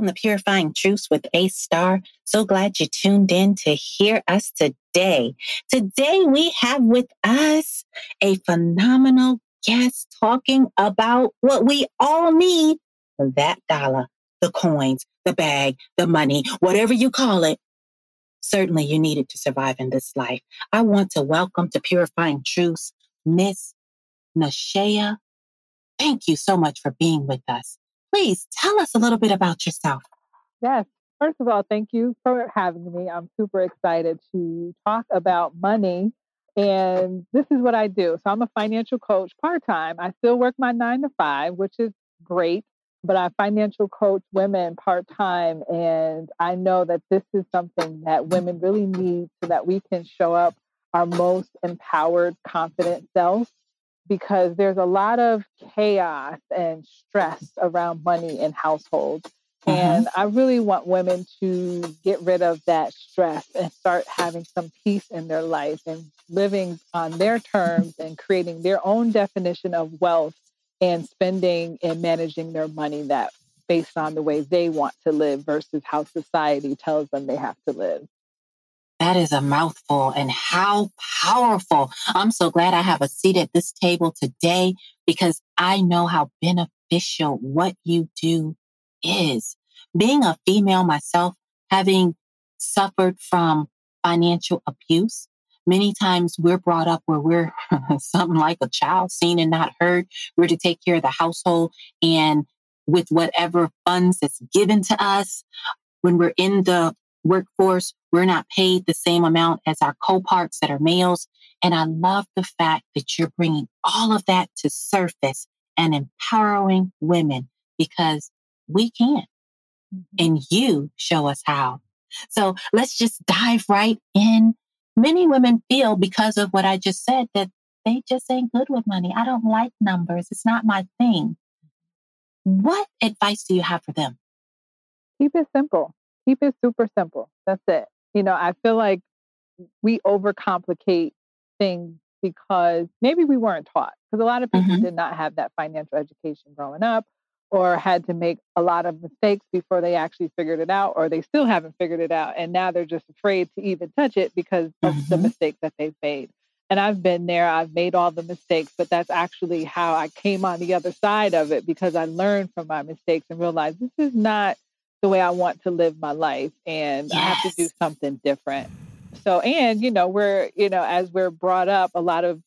Welcome to Purifying Truths with A Star. So glad you tuned in to hear us today. Today we have with us a phenomenal guest talking about what we all need that dollar, the coins, the bag, the money, whatever you call it. Certainly you need it to survive in this life. I want to welcome to Purifying Truths, Miss Nishaea. Thank you so much for being with us. Please tell us a little bit about yourself. Yes. First of all, thank you for having me. I'm super excited to talk about money. And this is what I do. So I'm a financial coach part time. I still work my nine to five, which is great, but I financial coach women part time. And I know that this is something that women really need so that we can show up our most empowered, confident self because there's a lot of chaos and stress around money in households. Mm-hmm. And I really want women to get rid of that stress and start having some peace in their life and living on their terms and creating their own definition of wealth and spending and managing their money that based on the way they want to live versus how society tells them they have to live. That is a mouthful and how powerful. I'm so glad I have a seat at this table today because I know how beneficial what you do is. Being a female myself, having suffered from financial abuse, many times we're brought up where we're something like a child seen and not heard. We're to take care of the household and with whatever funds that's given to us. When we're in the workforce, we're not paid the same amount as our co-parts that are males. And I love the fact that you're bringing all of that to surface and empowering women because we can. Mm-hmm. And you show us how. So let's just dive right in. Many women feel because of what I just said that they just ain't good with money. I don't like numbers. It's not my thing. What advice do you have for them? Keep it simple keep it super simple. That's it. You know, I feel like we overcomplicate things because maybe we weren't taught. Because a lot of people mm-hmm. did not have that financial education growing up or had to make a lot of mistakes before they actually figured it out, or they still haven't figured it out. And now they're just afraid to even touch it because of mm-hmm. the mistakes that they've made. And I've been there, I've made all the mistakes, but that's actually how I came on the other side of it because I learned from my mistakes and realized this is not the way I want to live my life and yes. I have to do something different. So and you know, we're, you know, as we're brought up a lot of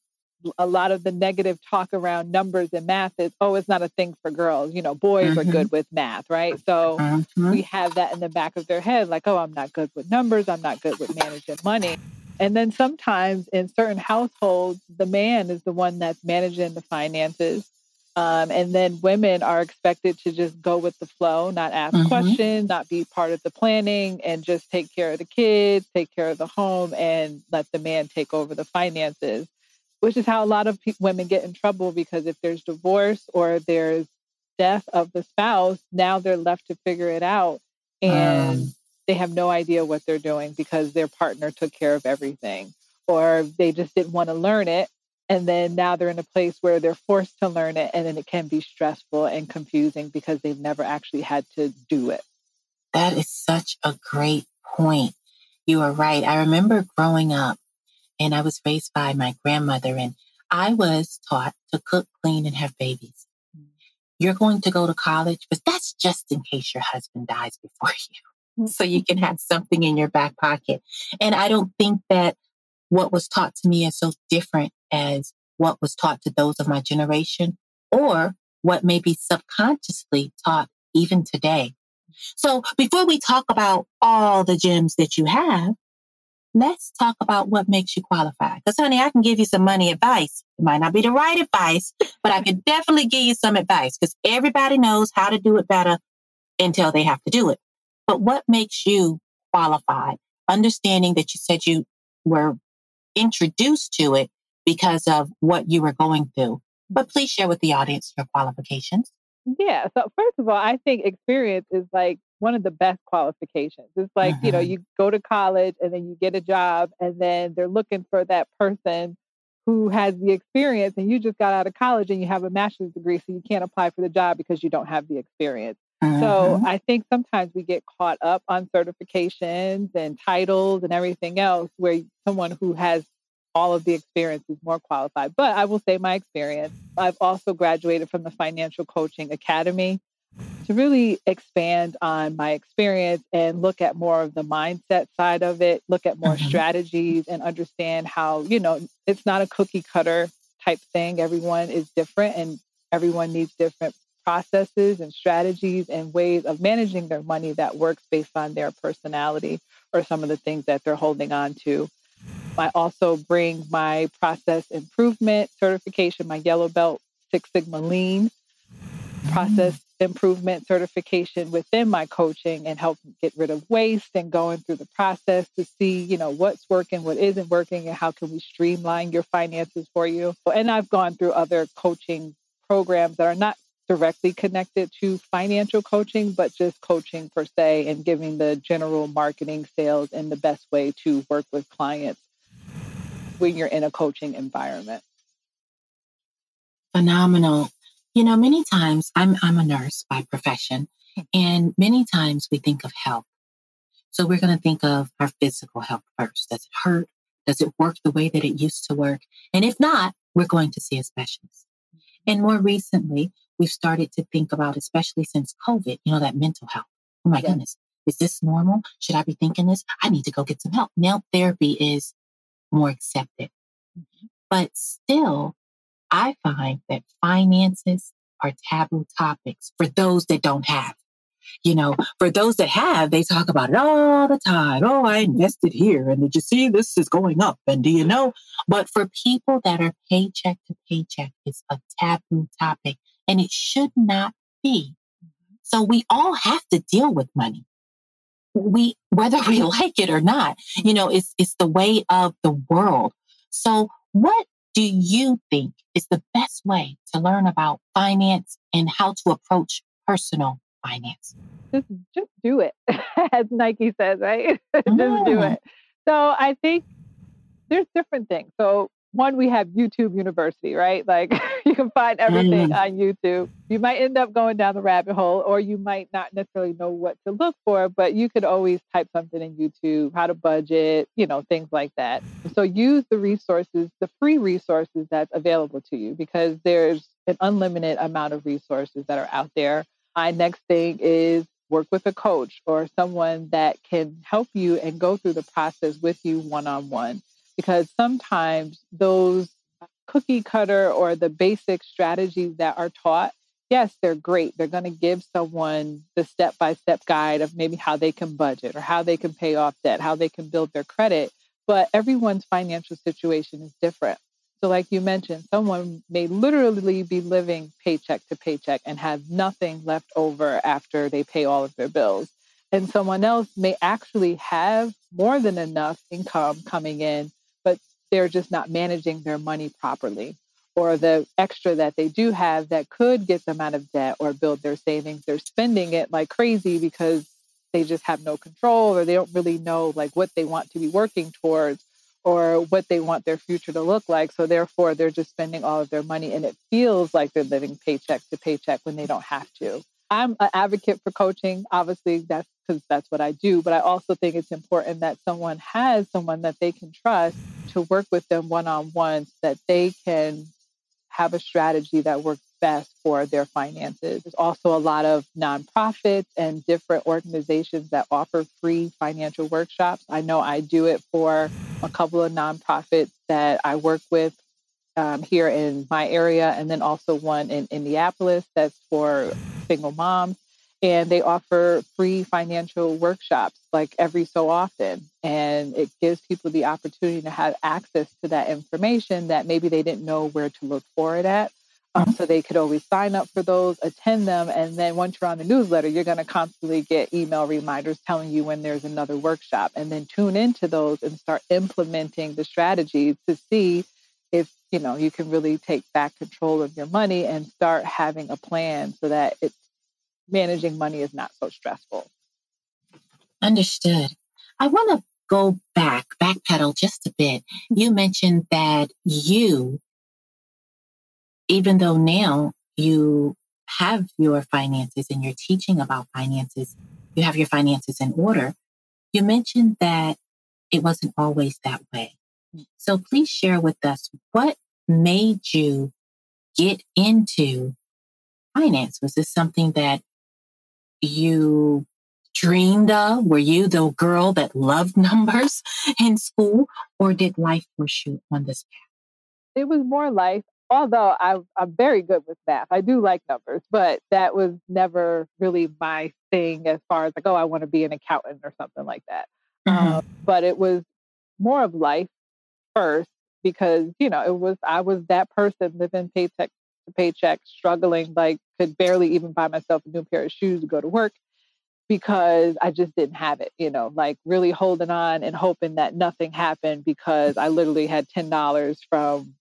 a lot of the negative talk around numbers and math is oh it's not a thing for girls you know boys mm-hmm. are good with math right so mm-hmm. we have that in the back of their head like oh i'm not good with numbers i'm not good with managing money and then sometimes in certain households the man is the one that's managing the finances um, and then women are expected to just go with the flow, not ask mm-hmm. questions, not be part of the planning, and just take care of the kids, take care of the home, and let the man take over the finances, which is how a lot of pe- women get in trouble because if there's divorce or there's death of the spouse, now they're left to figure it out. And um. they have no idea what they're doing because their partner took care of everything or they just didn't want to learn it and then now they're in a place where they're forced to learn it and then it can be stressful and confusing because they've never actually had to do it. That is such a great point. You are right. I remember growing up and i was raised by my grandmother and i was taught to cook clean and have babies. You're going to go to college but that's just in case your husband dies before you so you can have something in your back pocket. And i don't think that what was taught to me is so different as what was taught to those of my generation or what may be subconsciously taught even today. So before we talk about all the gems that you have, let's talk about what makes you qualified. Because, honey, I can give you some money advice. It might not be the right advice, but I can definitely give you some advice because everybody knows how to do it better until they have to do it. But what makes you qualified? Understanding that you said you were introduced to it because of what you were going through. But please share with the audience your qualifications. Yeah. So, first of all, I think experience is like one of the best qualifications. It's like, mm-hmm. you know, mm-hmm. you go to college and then you get a job, and then they're looking for that person who has the experience, and you just got out of college and you have a master's degree, so you can't apply for the job because you don't have the experience. Mm-hmm. So I think sometimes we get caught up on certifications and titles and everything else where someone who has all of the experience is more qualified. But I will say my experience. I've also graduated from the Financial Coaching Academy to really expand on my experience and look at more of the mindset side of it, look at more mm-hmm. strategies and understand how, you know, it's not a cookie cutter type thing. Everyone is different and everyone needs different processes and strategies and ways of managing their money that works based on their personality or some of the things that they're holding on to. I also bring my process improvement certification, my yellow belt Six Sigma Lean process mm. improvement certification within my coaching and help get rid of waste and going through the process to see, you know, what's working, what isn't working, and how can we streamline your finances for you. And I've gone through other coaching programs that are not directly connected to financial coaching, but just coaching per se and giving the general marketing, sales, and the best way to work with clients when you're in a coaching environment. Phenomenal. You know, many times I'm I'm a nurse by profession, hmm. and many times we think of health. So we're going to think of our physical health first. Does it hurt? Does it work the way that it used to work? And if not, we're going to see a specialist. And more recently, we've started to think about, especially since COVID, you know, that mental health. Oh my goodness, is this normal? Should I be thinking this? I need to go get some help. Now therapy is more accepted. Mm-hmm. But still, I find that finances are taboo topics for those that don't have. You know, for those that have, they talk about it all the time. Oh, I invested here. And did you see this is going up? And do you know? But for people that are paycheck to paycheck, it's a taboo topic and it should not be. So we all have to deal with money. We, whether we like it or not, you know, it's, it's the way of the world. So what do you think is the best way to learn about finance and how to approach personal finance? Just, just do it, as Nike says, right? just do mm. it. So I think there's different things. So one, we have YouTube University, right? Like you can find everything mm. on YouTube. You might end up going down the rabbit hole, or you might not necessarily know what to look for, but you could always type something in YouTube, how to budget, you know, things like that. So use the resources, the free resources that's available to you, because there's an unlimited amount of resources that are out there. My next thing is work with a coach or someone that can help you and go through the process with you one on one because sometimes those cookie cutter or the basic strategies that are taught, yes, they're great. They're going to give someone the step by step guide of maybe how they can budget or how they can pay off debt, how they can build their credit. But everyone's financial situation is different. So, like you mentioned, someone may literally be living paycheck to paycheck and have nothing left over after they pay all of their bills. And someone else may actually have more than enough income coming in they're just not managing their money properly or the extra that they do have that could get them out of debt or build their savings they're spending it like crazy because they just have no control or they don't really know like what they want to be working towards or what they want their future to look like. So therefore they're just spending all of their money and it feels like they're living paycheck to paycheck when they don't have to i'm an advocate for coaching obviously that's because that's what i do but i also think it's important that someone has someone that they can trust to work with them one on one so that they can have a strategy that works best for their finances. There's also a lot of nonprofits and different organizations that offer free financial workshops. I know I do it for a couple of nonprofits that I work with um, here in my area, and then also one in Indianapolis that's for single moms and they offer free financial workshops like every so often and it gives people the opportunity to have access to that information that maybe they didn't know where to look for it at. Um, so they could always sign up for those attend them and then once you're on the newsletter you're going to constantly get email reminders telling you when there's another workshop and then tune into those and start implementing the strategies to see if you know you can really take back control of your money and start having a plan so that it's managing money is not so stressful. Understood. I want to go back, backpedal just a bit. Mm-hmm. You mentioned that you, even though now you have your finances and you're teaching about finances, you have your finances in order. You mentioned that it wasn't always that way. So please share with us what made you get into finance? Was this something that you dreamed of? Were you the girl that loved numbers in school, or did life push you on this path? It was more life although I, I'm very good with math, I do like numbers, but that was never really my thing as far as like, oh, I want to be an accountant or something like that. Mm-hmm. Um, but it was more of life first because, you know, it was, I was that person living paycheck to paycheck, struggling, like could barely even buy myself a new pair of shoes to go to work because I just didn't have it, you know, like really holding on and hoping that nothing happened because I literally had $10 from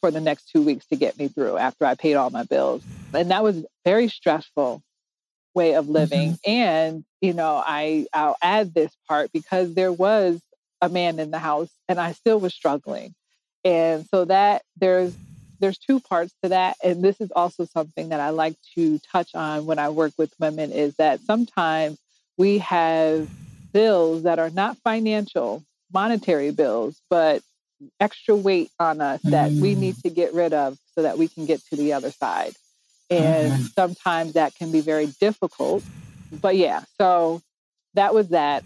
for the next two weeks to get me through after I paid all my bills. And that was very stressful way of living. Mm-hmm. And, you know, I I'll add this part because there was a man in the house and I still was struggling. And so that there's there's two parts to that and this is also something that I like to touch on when I work with women is that sometimes we have bills that are not financial monetary bills but extra weight on us that we need mm. to get rid of so that we can get to the other side. And mm-hmm. sometimes that can be very difficult. But yeah, so that was that.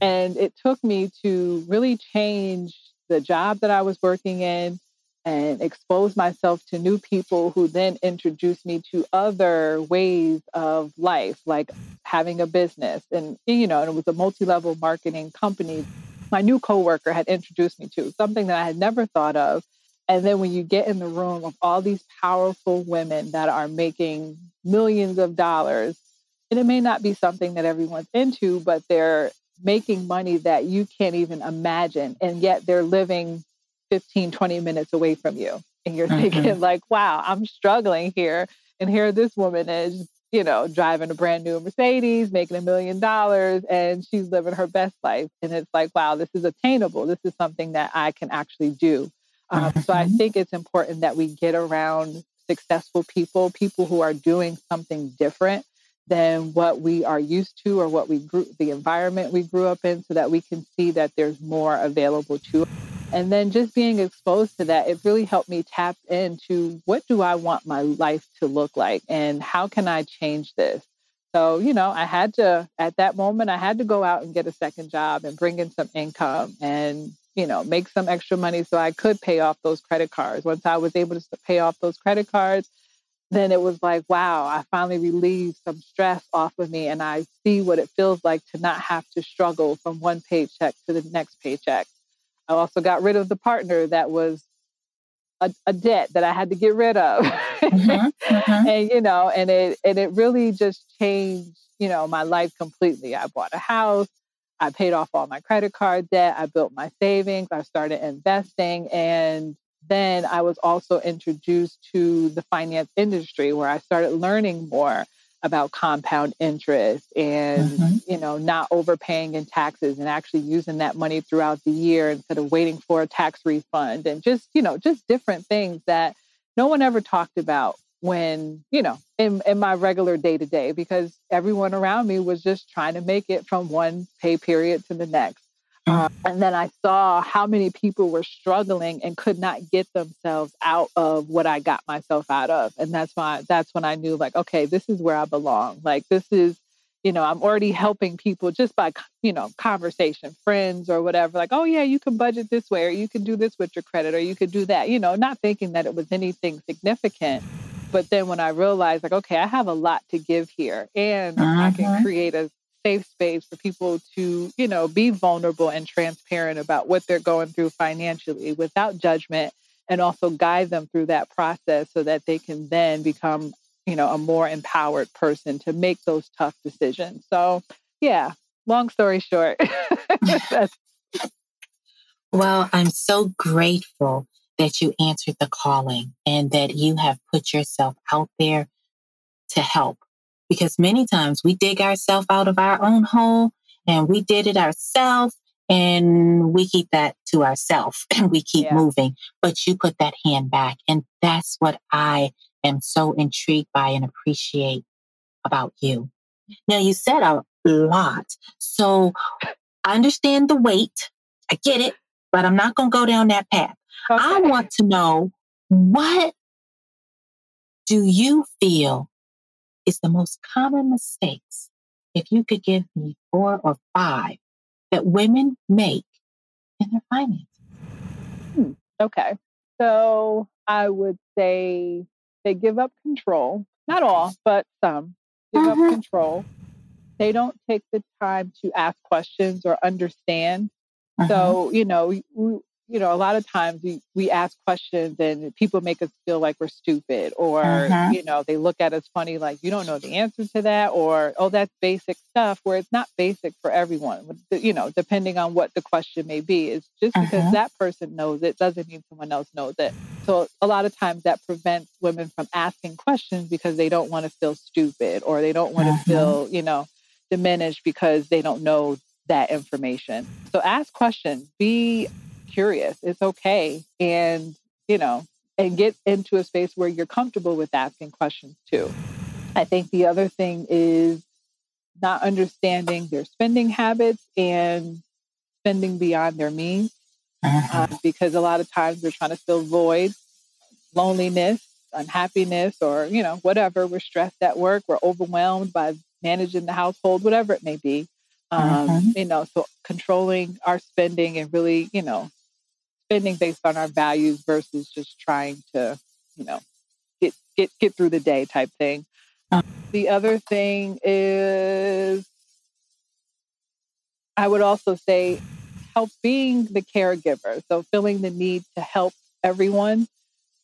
And it took me to really change the job that I was working in and expose myself to new people who then introduced me to other ways of life, like having a business. And, you know, and it was a multi level marketing company my new coworker had introduced me to, something that I had never thought of. And then when you get in the room of all these powerful women that are making millions of dollars, and it may not be something that everyone's into, but they're making money that you can't even imagine. And yet they're living 15, 20 minutes away from you. And you're mm-hmm. thinking, like, wow, I'm struggling here. And here this woman is you know, driving a brand new Mercedes, making a million dollars, and she's living her best life. And it's like, wow, this is attainable. This is something that I can actually do. Um, so I mm-hmm. think it's important that we get around successful people, people who are doing something different than what we are used to or what we grew, the environment we grew up in, so that we can see that there's more available to us. And then just being exposed to that, it really helped me tap into what do I want my life to look like and how can I change this? So, you know, I had to, at that moment, I had to go out and get a second job and bring in some income and, you know, make some extra money so I could pay off those credit cards. Once I was able to pay off those credit cards, then it was like, wow, I finally relieved some stress off of me. And I see what it feels like to not have to struggle from one paycheck to the next paycheck. I also got rid of the partner that was a, a debt that I had to get rid of. Mm-hmm, mm-hmm. and you know, and it and it really just changed, you know, my life completely. I bought a house, I paid off all my credit card debt, I built my savings, I started investing and then I was also introduced to the finance industry where I started learning more about compound interest and mm-hmm. you know not overpaying in taxes and actually using that money throughout the year instead of waiting for a tax refund and just you know just different things that no one ever talked about when you know in, in my regular day to day because everyone around me was just trying to make it from one pay period to the next uh, and then I saw how many people were struggling and could not get themselves out of what I got myself out of. And that's why that's when I knew like, okay, this is where I belong. Like this is, you know, I'm already helping people just by, you know, conversation, friends or whatever. Like, oh yeah, you can budget this way, or you can do this with your credit, or you could do that, you know, not thinking that it was anything significant. But then when I realized like, okay, I have a lot to give here and uh-huh. I can mm-hmm. create a safe space for people to, you know, be vulnerable and transparent about what they're going through financially without judgment and also guide them through that process so that they can then become, you know, a more empowered person to make those tough decisions. So, yeah, long story short. well, I'm so grateful that you answered the calling and that you have put yourself out there to help because many times we dig ourselves out of our own hole and we did it ourselves and we keep that to ourselves and we keep yeah. moving. But you put that hand back. And that's what I am so intrigued by and appreciate about you. Now, you said a lot. So I understand the weight. I get it, but I'm not going to go down that path. Okay. I want to know what do you feel is the most common mistakes? If you could give me four or five that women make in their finances. Hmm. Okay. So I would say they give up control. Not all, but some give up mm-hmm. control. They don't take the time to ask questions or understand. Uh-huh. So, you know, you know, a lot of times we, we ask questions and people make us feel like we're stupid or, uh-huh. you know, they look at us funny, like, you don't know the answer to that or, oh, that's basic stuff where it's not basic for everyone, you know, depending on what the question may be. It's just uh-huh. because that person knows it doesn't mean someone else knows it. So a lot of times that prevents women from asking questions because they don't want to feel stupid or they don't want to feel, you know, diminished because they don't know that information. So ask questions, be curious. It's okay. And, you know, and get into a space where you're comfortable with asking questions too. I think the other thing is not understanding their spending habits and spending beyond their means. Uh-huh. Uh, because a lot of times we're trying to fill void, loneliness, unhappiness, or, you know, whatever. We're stressed at work, we're overwhelmed by managing the household, whatever it may be. Um, uh-huh. You know, so controlling our spending and really, you know, spending based on our values versus just trying to, you know, get get get through the day type thing. Um, the other thing is I would also say help being the caregiver. So feeling the need to help everyone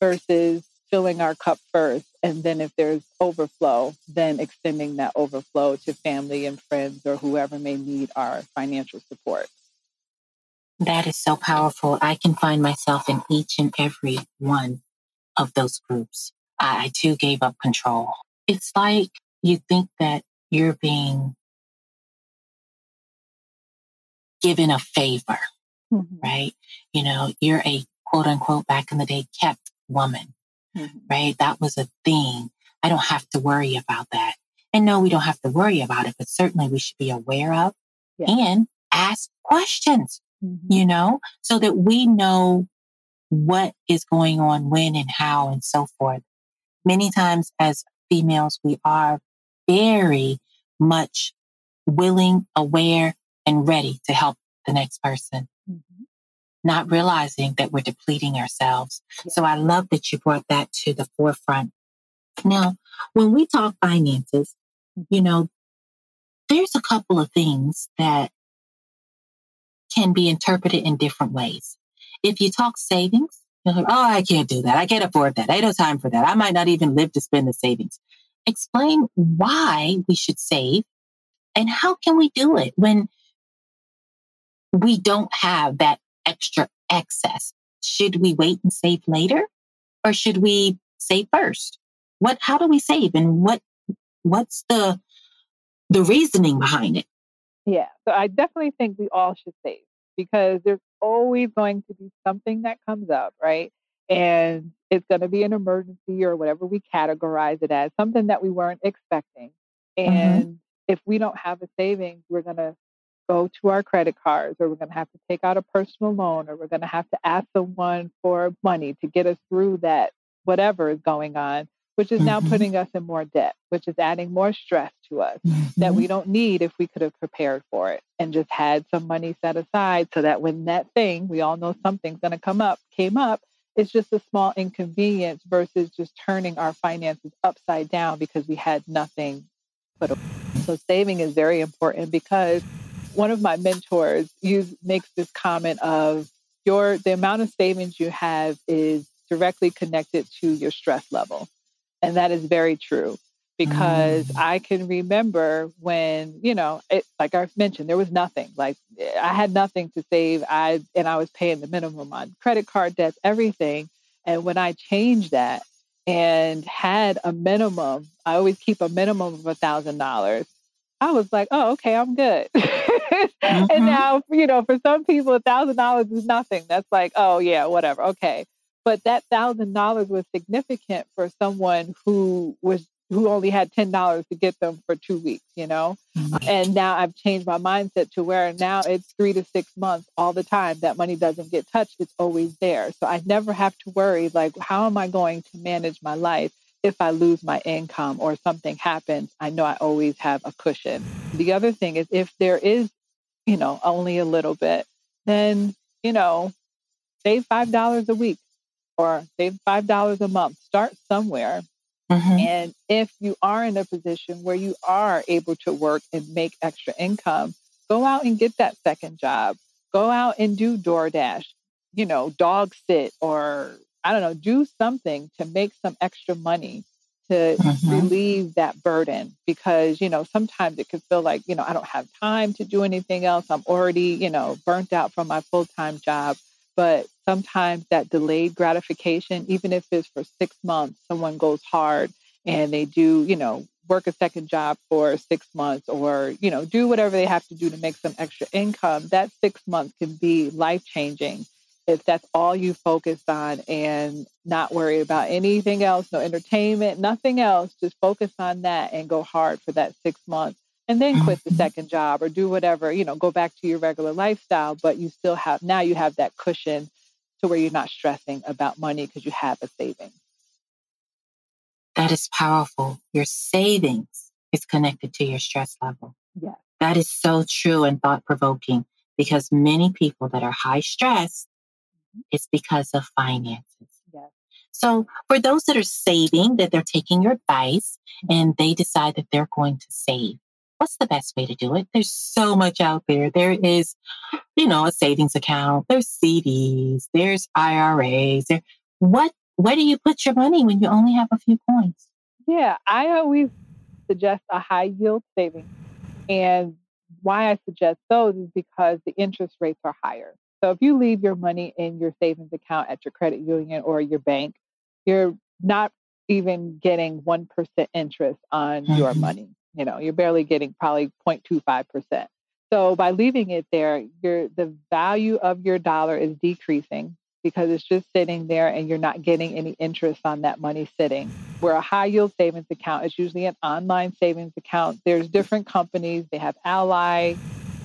versus filling our cup first. And then if there's overflow, then extending that overflow to family and friends or whoever may need our financial support. That is so powerful. I can find myself in each and every one of those groups. I, I too gave up control. It's like you think that you're being given a favor, mm-hmm. right? You know, you're a quote unquote back in the day kept woman, mm-hmm. right? That was a thing. I don't have to worry about that. And no, we don't have to worry about it, but certainly we should be aware of yeah. and ask questions mm-hmm. you know, so that we know what is going on, when and how, and so forth. Many times as females, we are very much willing, aware, and ready to help the next person, mm-hmm. not realizing that we're depleting ourselves. Yeah. So I love that you brought that to the forefront. Now, when we talk finances, you know, there's a couple of things that can be interpreted in different ways. If you talk savings, you're like, oh, I can't do that. I can't afford that. I have no time for that. I might not even live to spend the savings. Explain why we should save and how can we do it when we don't have that extra excess? Should we wait and save later or should we save first? What, how do we save and what, what's the, the reasoning behind it? Yeah. So I definitely think we all should save because there's always going to be something that comes up, right? And it's going to be an emergency or whatever we categorize it as, something that we weren't expecting. Mm-hmm. And mm-hmm. if we don't have a savings, we're going to go to our credit cards or we're going to have to take out a personal loan or we're going to have to ask someone for money to get us through that whatever is going on which is now mm-hmm. putting us in more debt, which is adding more stress to us mm-hmm. that we don't need if we could have prepared for it and just had some money set aside so that when that thing, we all know something's going to come up, came up, it's just a small inconvenience versus just turning our finances upside down because we had nothing put away. So saving is very important because one of my mentors use, makes this comment of your the amount of savings you have is directly connected to your stress level. And that is very true because mm. I can remember when, you know, it, like I mentioned, there was nothing. Like I had nothing to save. I and I was paying the minimum on credit card debts, everything. And when I changed that and had a minimum, I always keep a minimum of a thousand dollars. I was like, oh, okay, I'm good. mm-hmm. And now, you know, for some people, a thousand dollars is nothing. That's like, oh yeah, whatever. Okay. But that thousand dollars was significant for someone who was who only had ten dollars to get them for two weeks, you know. Mm-hmm. And now I've changed my mindset to where now it's three to six months all the time. That money doesn't get touched; it's always there. So I never have to worry like, how am I going to manage my life if I lose my income or something happens? I know I always have a cushion. The other thing is if there is, you know, only a little bit, then you know, save five dollars a week or save five dollars a month. Start somewhere Mm-hmm. And if you are in a position where you are able to work and make extra income, go out and get that second job. Go out and do DoorDash, you know, dog sit, or I don't know, do something to make some extra money to mm-hmm. relieve that burden because, you know, sometimes it can feel like, you know, I don't have time to do anything else. I'm already, you know, burnt out from my full time job. But sometimes that delayed gratification, even if it's for six months, someone goes hard and they do, you know, work a second job for six months or, you know, do whatever they have to do to make some extra income, that six months can be life changing if that's all you focus on and not worry about anything else, no entertainment, nothing else, just focus on that and go hard for that six months and then quit the mm-hmm. second job or do whatever, you know, go back to your regular lifestyle, but you still have now you have that cushion to where you're not stressing about money because you have a savings. That is powerful. Your savings is connected to your stress level. Yes. That is so true and thought provoking because many people that are high stress, mm-hmm. it's because of finances. Yes. So for those that are saving, that they're taking your advice and they decide that they're going to save, what's the best way to do it? There's so much out there. There is, you know, a savings account, there's CDs, there's IRAs. There, what where do you put your money when you only have a few coins? Yeah, I always suggest a high yield savings. And why I suggest those is because the interest rates are higher. So if you leave your money in your savings account at your credit union or your bank, you're not even getting 1% interest on mm-hmm. your money. You know, you're barely getting probably 0.25%. So by leaving it there, your the value of your dollar is decreasing because it's just sitting there and you're not getting any interest on that money sitting. Where a high yield savings account is usually an online savings account. There's different companies. They have Ally,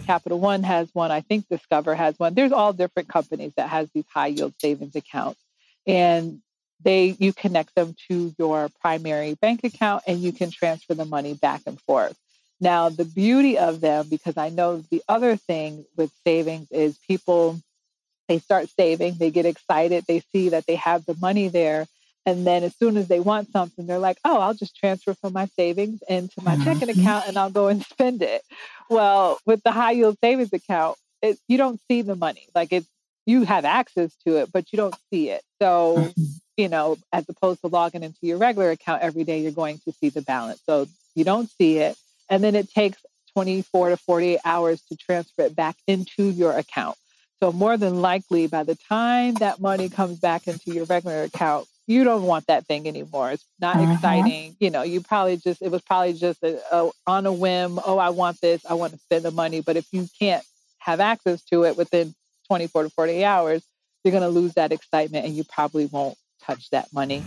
Capital One has one. I think Discover has one. There's all different companies that has these high yield savings accounts. And they you connect them to your primary bank account and you can transfer the money back and forth. Now, the beauty of them, because I know the other thing with savings is people, they start saving, they get excited, they see that they have the money there. And then as soon as they want something, they're like, oh, I'll just transfer from my savings into my mm-hmm. checking account and I'll go and spend it. Well, with the high yield savings account, it, you don't see the money. Like it's, you have access to it, but you don't see it. So mm-hmm you know, as opposed to logging into your regular account every day, you're going to see the balance. So you don't see it. And then it takes 24 to 48 hours to transfer it back into your account. So more than likely, by the time that money comes back into your regular account, you don't want that thing anymore. It's not uh-huh. exciting. You know, you probably just, it was probably just a, a, on a whim. Oh, I want this. I want to spend the money. But if you can't have access to it within 24 to 48 hours, you're going to lose that excitement and you probably won't touch that money.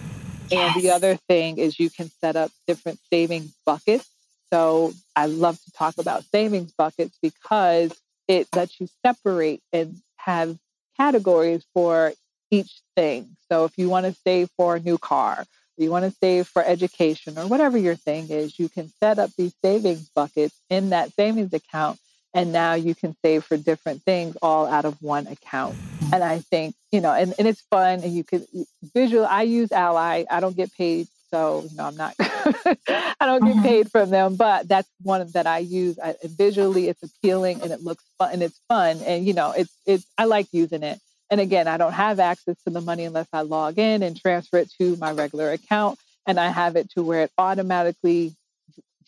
Yes. And the other thing is you can set up different savings buckets. So I love to talk about savings buckets because it lets you separate and have categories for each thing. So if you want to save for a new car, you want to save for education or whatever your thing is, you can set up these savings buckets in that savings account and now you can save for different things all out of one account and i think you know and, and it's fun and you could visual i use ally i don't get paid so you know i'm not i don't get mm-hmm. paid from them but that's one that i use I, visually it's appealing and it looks fun and it's fun and you know it's it's i like using it and again i don't have access to the money unless i log in and transfer it to my regular account and i have it to where it automatically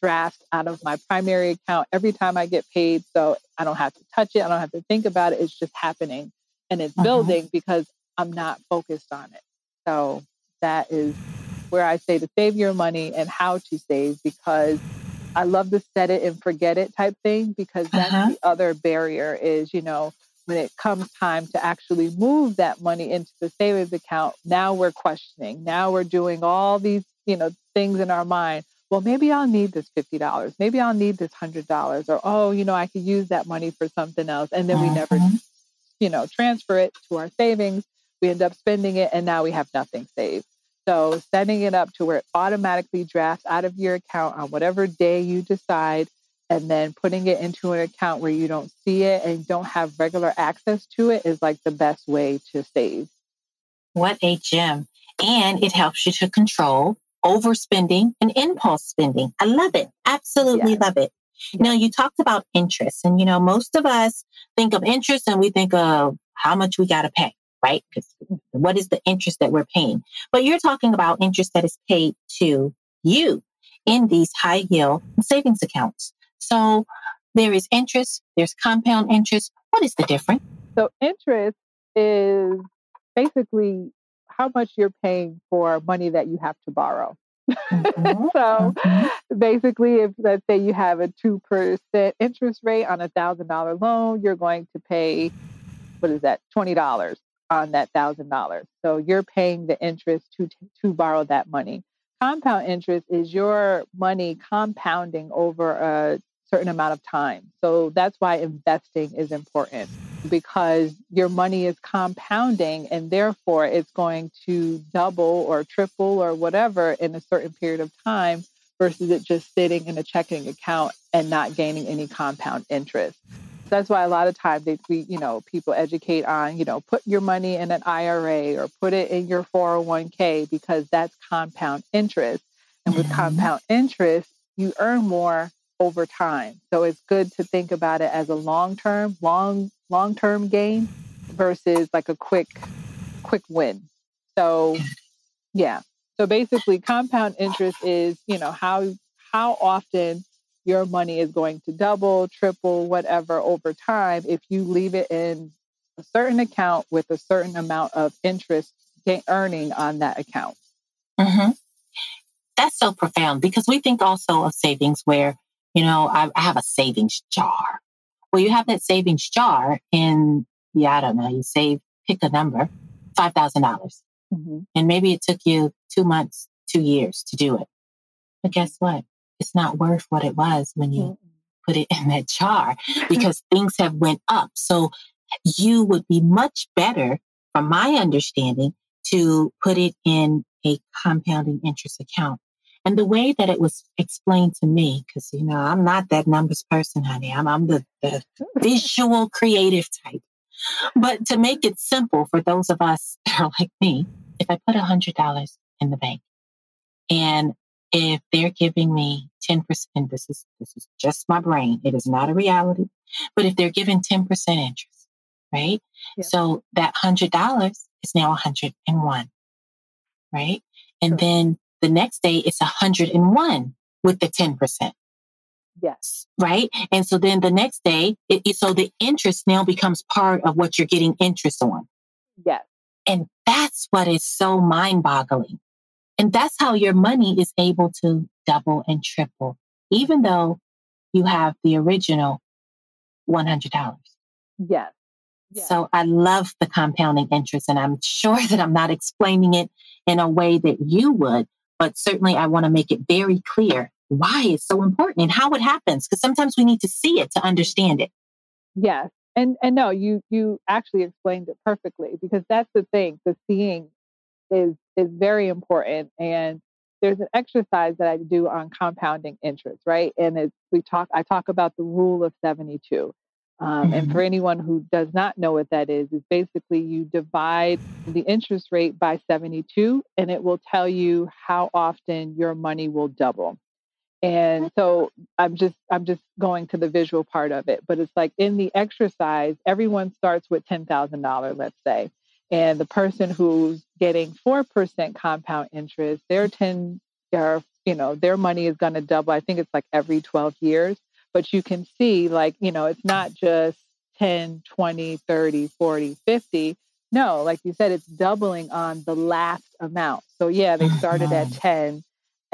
draft out of my primary account every time I get paid. So I don't have to touch it. I don't have to think about it. It's just happening and it's uh-huh. building because I'm not focused on it. So that is where I say to save your money and how to save because I love the set it and forget it type thing because that's uh-huh. the other barrier is, you know, when it comes time to actually move that money into the savings account, now we're questioning. Now we're doing all these, you know, things in our mind. Well, maybe I'll need this $50. Maybe I'll need this $100 or oh, you know, I could use that money for something else and then we never, mm-hmm. You know, transfer it to our savings. We end up spending it and now we have nothing saved. So setting it up to where it automatically drafts out of your account on whatever day you decide and then putting it into an account where you don't see it and don't have regular access to it is like the best way to save. What a gem. And it helps you to control overspending and impulse spending. I love it. Absolutely yes. love it. Now, you talked about interest, and you know, most of us think of interest and we think of how much we got to pay, right? Because what is the interest that we're paying? But you're talking about interest that is paid to you in these high yield savings accounts. So there is interest, there's compound interest. What is the difference? So interest is basically how much you're paying for money that you have to borrow. Mm-hmm. so mm-hmm. Basically, if let's say you have a 2% interest rate on a $1,000 loan, you're going to pay, what is that, $20 on that $1,000. So you're paying the interest to, to borrow that money. Compound interest is your money compounding over a certain amount of time. So that's why investing is important because your money is compounding and therefore it's going to double or triple or whatever in a certain period of time versus it just sitting in a checking account and not gaining any compound interest. That's why a lot of times they, we, you know, people educate on, you know, put your money in an IRA or put it in your 401k because that's compound interest. And with mm-hmm. compound interest, you earn more over time. So it's good to think about it as a long term, long long term gain versus like a quick quick win. So yeah. So basically compound interest is, you know, how how often your money is going to double, triple, whatever over time if you leave it in a certain account with a certain amount of interest earning on that account. Mm-hmm. That's so profound because we think also of savings where you know, I, I have a savings jar. Well, you have that savings jar and yeah, I don't know, you save, pick a number, $5,000. Mm-hmm. And maybe it took you two months, two years to do it. But guess what? It's not worth what it was when you mm-hmm. put it in that jar because things have went up. So you would be much better, from my understanding, to put it in a compounding interest account and the way that it was explained to me, because, you know, I'm not that numbers person, honey. I'm, I'm the, the visual creative type. But to make it simple for those of us that are like me, if I put $100 in the bank and if they're giving me 10%, this is, this is just my brain. It is not a reality. But if they're giving 10% interest, right? So that $100 is now 101, right? And sure. then the next day it's 101 with the 10%. Yes. Right. And so then the next day, it, it, so the interest now becomes part of what you're getting interest on. Yes. And that's what is so mind boggling. And that's how your money is able to double and triple, even though you have the original $100. Yes. yes. So I love the compounding interest, and I'm sure that I'm not explaining it in a way that you would, but certainly I want to make it very clear why it's so important and how it happens because sometimes we need to see it to understand it. Yes. And and no, you you actually explained it perfectly because that's the thing. The seeing is is very important and there's an exercise that I do on compounding interest, right? And it's we talk I talk about the rule of 72. Um, mm-hmm. And for anyone who does not know what that is, is basically you divide the interest rate by 72 and it will tell you how often your money will double. And so I'm just I'm just going to the visual part of it, but it's like in the exercise, everyone starts with ten thousand dollars, let's say, and the person who's getting four percent compound interest, their ten, their you know their money is going to double. I think it's like every twelve years but you can see like you know it's not just 10 20 30 40 50 no like you said it's doubling on the last amount so yeah they started at mm-hmm. 10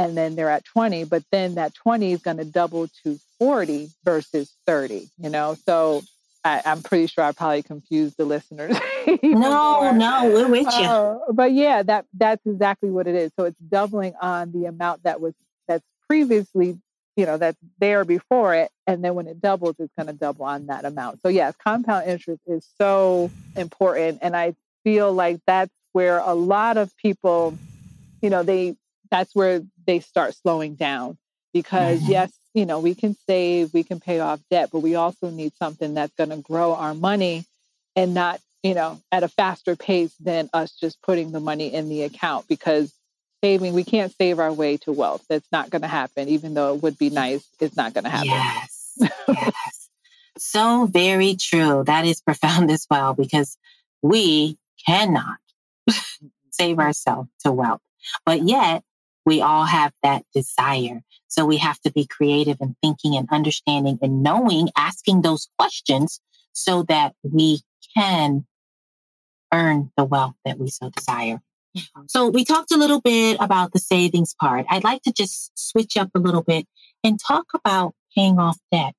and then they're at 20 but then that 20 is going to double to 40 versus 30 you know so I, am pretty sure I probably confused the listeners. no, no, we're with you. Uh, but yeah, that that's exactly what it is. So it's doubling on the amount that was that's previously, you know, that's there before it, and then when it doubles, it's going to double on that amount. So yes, compound interest is so important, and I feel like that's where a lot of people, you know, they that's where they start slowing down because mm-hmm. yes you know, we can save, we can pay off debt, but we also need something that's going to grow our money and not, you know, at a faster pace than us just putting the money in the account because saving, we can't save our way to wealth. That's not going to happen, even though it would be nice. It's not going to happen. Yes. yes. So very true. That is profound as well because we cannot save ourselves to wealth. But yet, we all have that desire. So we have to be creative and thinking and understanding and knowing, asking those questions so that we can earn the wealth that we so desire. Mm-hmm. So we talked a little bit about the savings part. I'd like to just switch up a little bit and talk about paying off debt.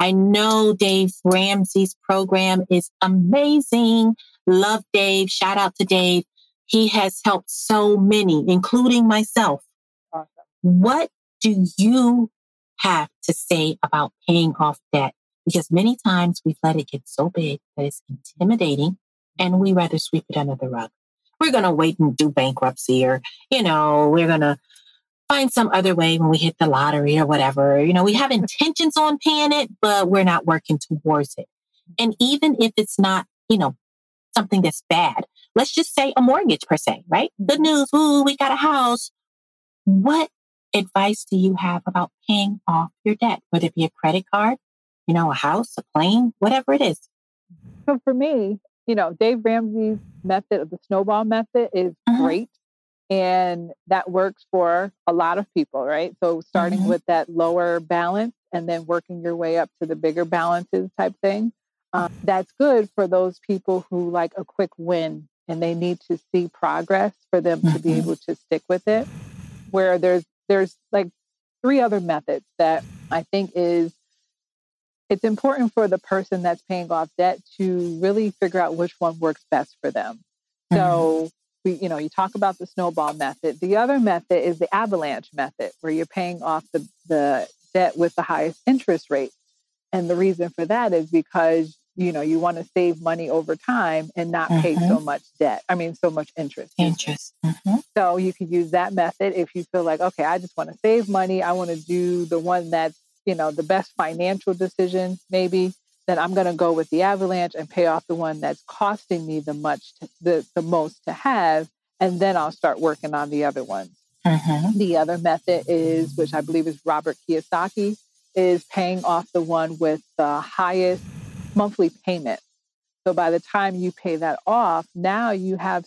I know Dave Ramsey's program is amazing. Love Dave. Shout out to Dave. He has helped so many, including myself. Awesome. What do you have to say about paying off debt? Because many times we've let it get so big that it's intimidating and we rather sweep it under the rug. We're going to wait and do bankruptcy or, you know, we're going to find some other way when we hit the lottery or whatever. You know, we have intentions on paying it, but we're not working towards it. And even if it's not, you know, something that's bad, let's just say a mortgage per se, right? Good news. Ooh, we got a house. What advice do you have about paying off your debt, whether it be a credit card, you know, a house, a plane, whatever it is? So for me, you know, Dave Ramsey's method of the snowball method is mm-hmm. great. And that works for a lot of people, right? So starting mm-hmm. with that lower balance and then working your way up to the bigger balances type thing. Um, that's good for those people who like a quick win and they need to see progress for them mm-hmm. to be mm-hmm. able to stick with it. Where there's there's like three other methods that I think is it's important for the person that's paying off debt to really figure out which one works best for them. Mm-hmm. So we, you know, you talk about the snowball method. The other method is the avalanche method, where you're paying off the, the debt with the highest interest rate. And the reason for that is because you know you want to save money over time and not mm-hmm. pay so mm-hmm. much debt i mean so much interest interest mm-hmm. so you could use that method if you feel like okay i just want to save money i want to do the one that's you know the best financial decision maybe then i'm going to go with the avalanche and pay off the one that's costing me the much to, the, the most to have and then i'll start working on the other ones mm-hmm. the other method is which i believe is robert kiyosaki is paying off the one with the highest monthly payment. So by the time you pay that off, now you have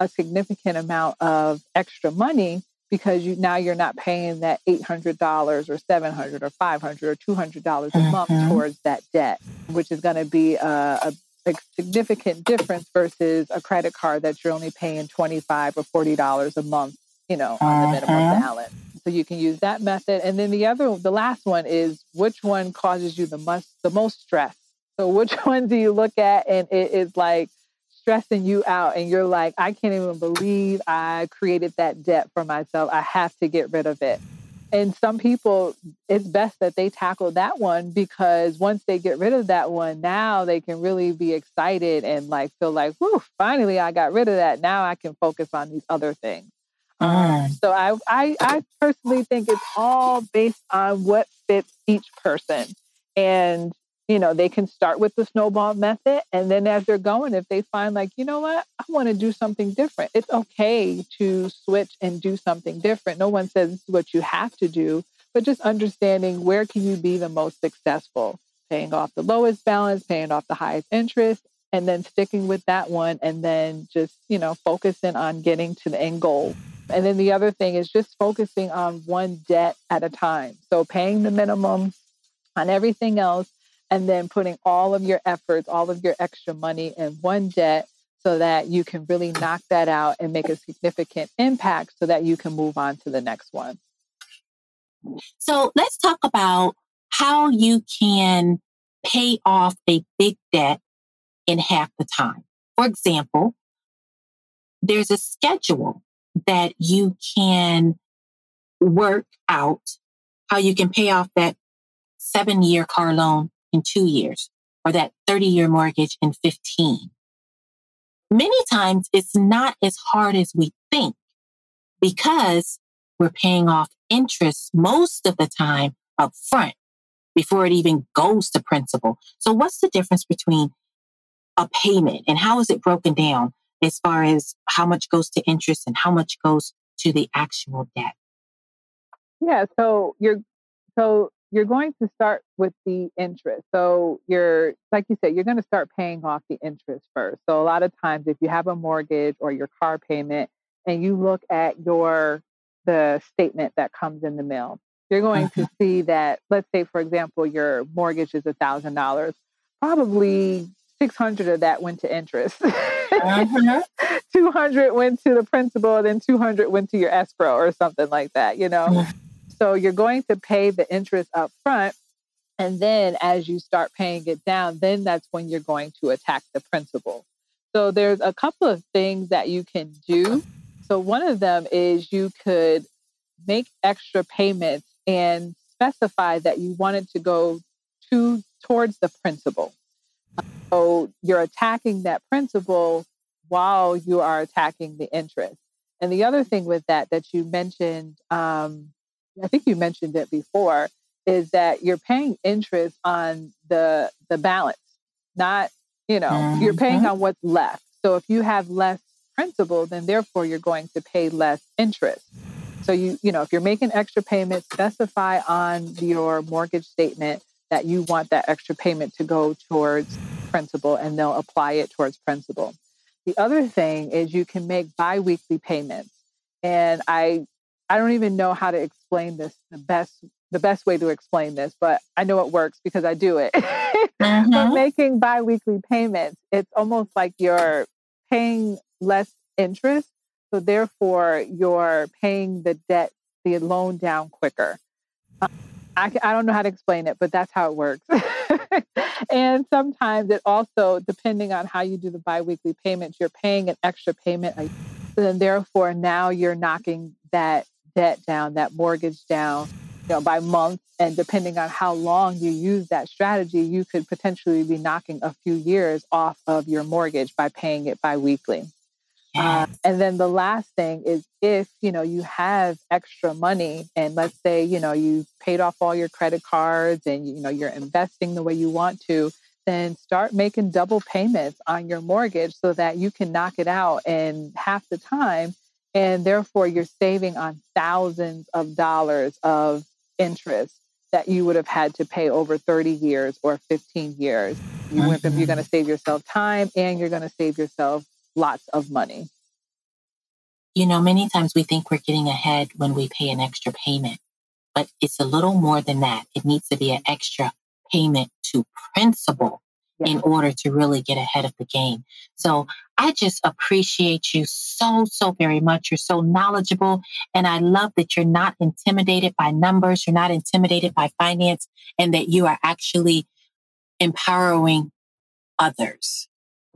a significant amount of extra money because you now you're not paying that $800 or 700 or 500 or $200 a mm-hmm. month towards that debt, which is going to be a, a, a, significant difference versus a credit card that you're only paying 25 or $40 a month, you know, on the minimum mm-hmm. balance. So you can use that method. And then the other, the last one is which one causes you the most, the most stress? So which one do you look at and it is like stressing you out and you're like, I can't even believe I created that debt for myself. I have to get rid of it. And some people, it's best that they tackle that one because once they get rid of that one, now they can really be excited and like feel like, whew, finally I got rid of that. Now I can focus on these other things. Mm. so I, I, I personally think it's all based on what fits each person. And you know, they can start with the snowball method. And then as they're going, if they find like, you know what, I want to do something different, it's okay to switch and do something different. No one says this is what you have to do, but just understanding where can you be the most successful, paying off the lowest balance, paying off the highest interest, and then sticking with that one and then just, you know, focusing on getting to the end goal. And then the other thing is just focusing on one debt at a time. So paying the minimum on everything else and then putting all of your efforts, all of your extra money in one debt so that you can really knock that out and make a significant impact so that you can move on to the next one. So let's talk about how you can pay off a big debt in half the time. For example, there's a schedule that you can work out how you can pay off that seven year car loan in two years or that 30 year mortgage in 15. Many times it's not as hard as we think because we're paying off interest most of the time up front before it even goes to principal. So what's the difference between a payment and how is it broken down as far as how much goes to interest and how much goes to the actual debt? Yeah, so you're so you're going to start with the interest. So you're like you said, you're going to start paying off the interest first. So a lot of times if you have a mortgage or your car payment and you look at your the statement that comes in the mail, you're going to mm-hmm. see that let's say for example your mortgage is a thousand dollars, probably 600 of that went to interest. Uh-huh. 200 went to the principal, and then 200 went to your escrow or something like that, you know? So you're going to pay the interest up front. And then as you start paying it down, then that's when you're going to attack the principal. So there's a couple of things that you can do. So one of them is you could make extra payments and specify that you wanted to go to towards the principal. So you're attacking that principal while you are attacking the interest. And the other thing with that that you mentioned, um, I think you mentioned it before, is that you're paying interest on the the balance, not you know mm-hmm. you're paying on what's left. So if you have less principal, then therefore you're going to pay less interest. So you you know if you're making extra payments, specify on your mortgage statement that you want that extra payment to go towards principal and they'll apply it towards principal. The other thing is you can make biweekly payments. And I I don't even know how to explain this the best the best way to explain this, but I know it works because I do it. mm-hmm. but making biweekly payments, it's almost like you're paying less interest. So therefore you're paying the debt, the loan down quicker. I, I don't know how to explain it, but that's how it works. and sometimes it also, depending on how you do the biweekly payments, you're paying an extra payment. And therefore, now you're knocking that debt down, that mortgage down, you know, by month. And depending on how long you use that strategy, you could potentially be knocking a few years off of your mortgage by paying it biweekly. Uh, and then the last thing is if you know you have extra money and let's say you know you paid off all your credit cards and you know you're investing the way you want to then start making double payments on your mortgage so that you can knock it out in half the time and therefore you're saving on thousands of dollars of interest that you would have had to pay over 30 years or 15 years. You, you're going to mm-hmm. save yourself time and you're going to save yourself lots of money. You know, many times we think we're getting ahead when we pay an extra payment, but it's a little more than that. It needs to be an extra payment to principal in order to really get ahead of the game. So I just appreciate you so, so very much. You're so knowledgeable. And I love that you're not intimidated by numbers. You're not intimidated by finance and that you are actually empowering others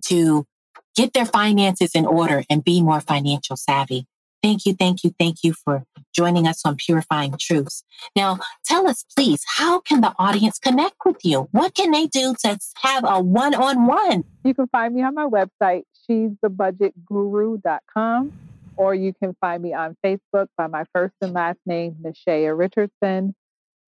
to get their finances in order and be more financial savvy. Thank you, thank you, thank you for joining us on Purifying Truths. Now, tell us, please, how can the audience connect with you? What can they do to have a one on one? You can find me on my website, she's the budgetguru.com, or you can find me on Facebook by my first and last name, Nishaea Richardson.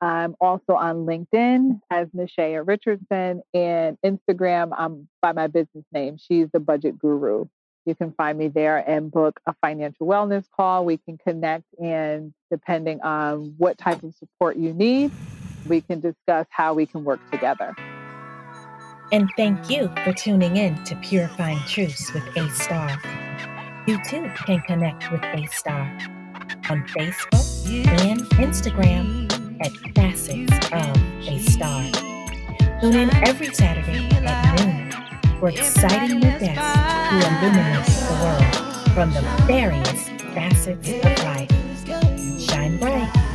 I'm also on LinkedIn as Nishaea Richardson and Instagram. I'm by my business name. She's the budget guru. You can find me there and book a financial wellness call. We can connect, and depending on what type of support you need, we can discuss how we can work together. And thank you for tuning in to Purifying Truths with A Star. You too can connect with A Star on Facebook and Instagram at Facets of a Star. Tune in every Saturday at noon for exciting new guests who illuminate the world from the various facets of life. Shine bright.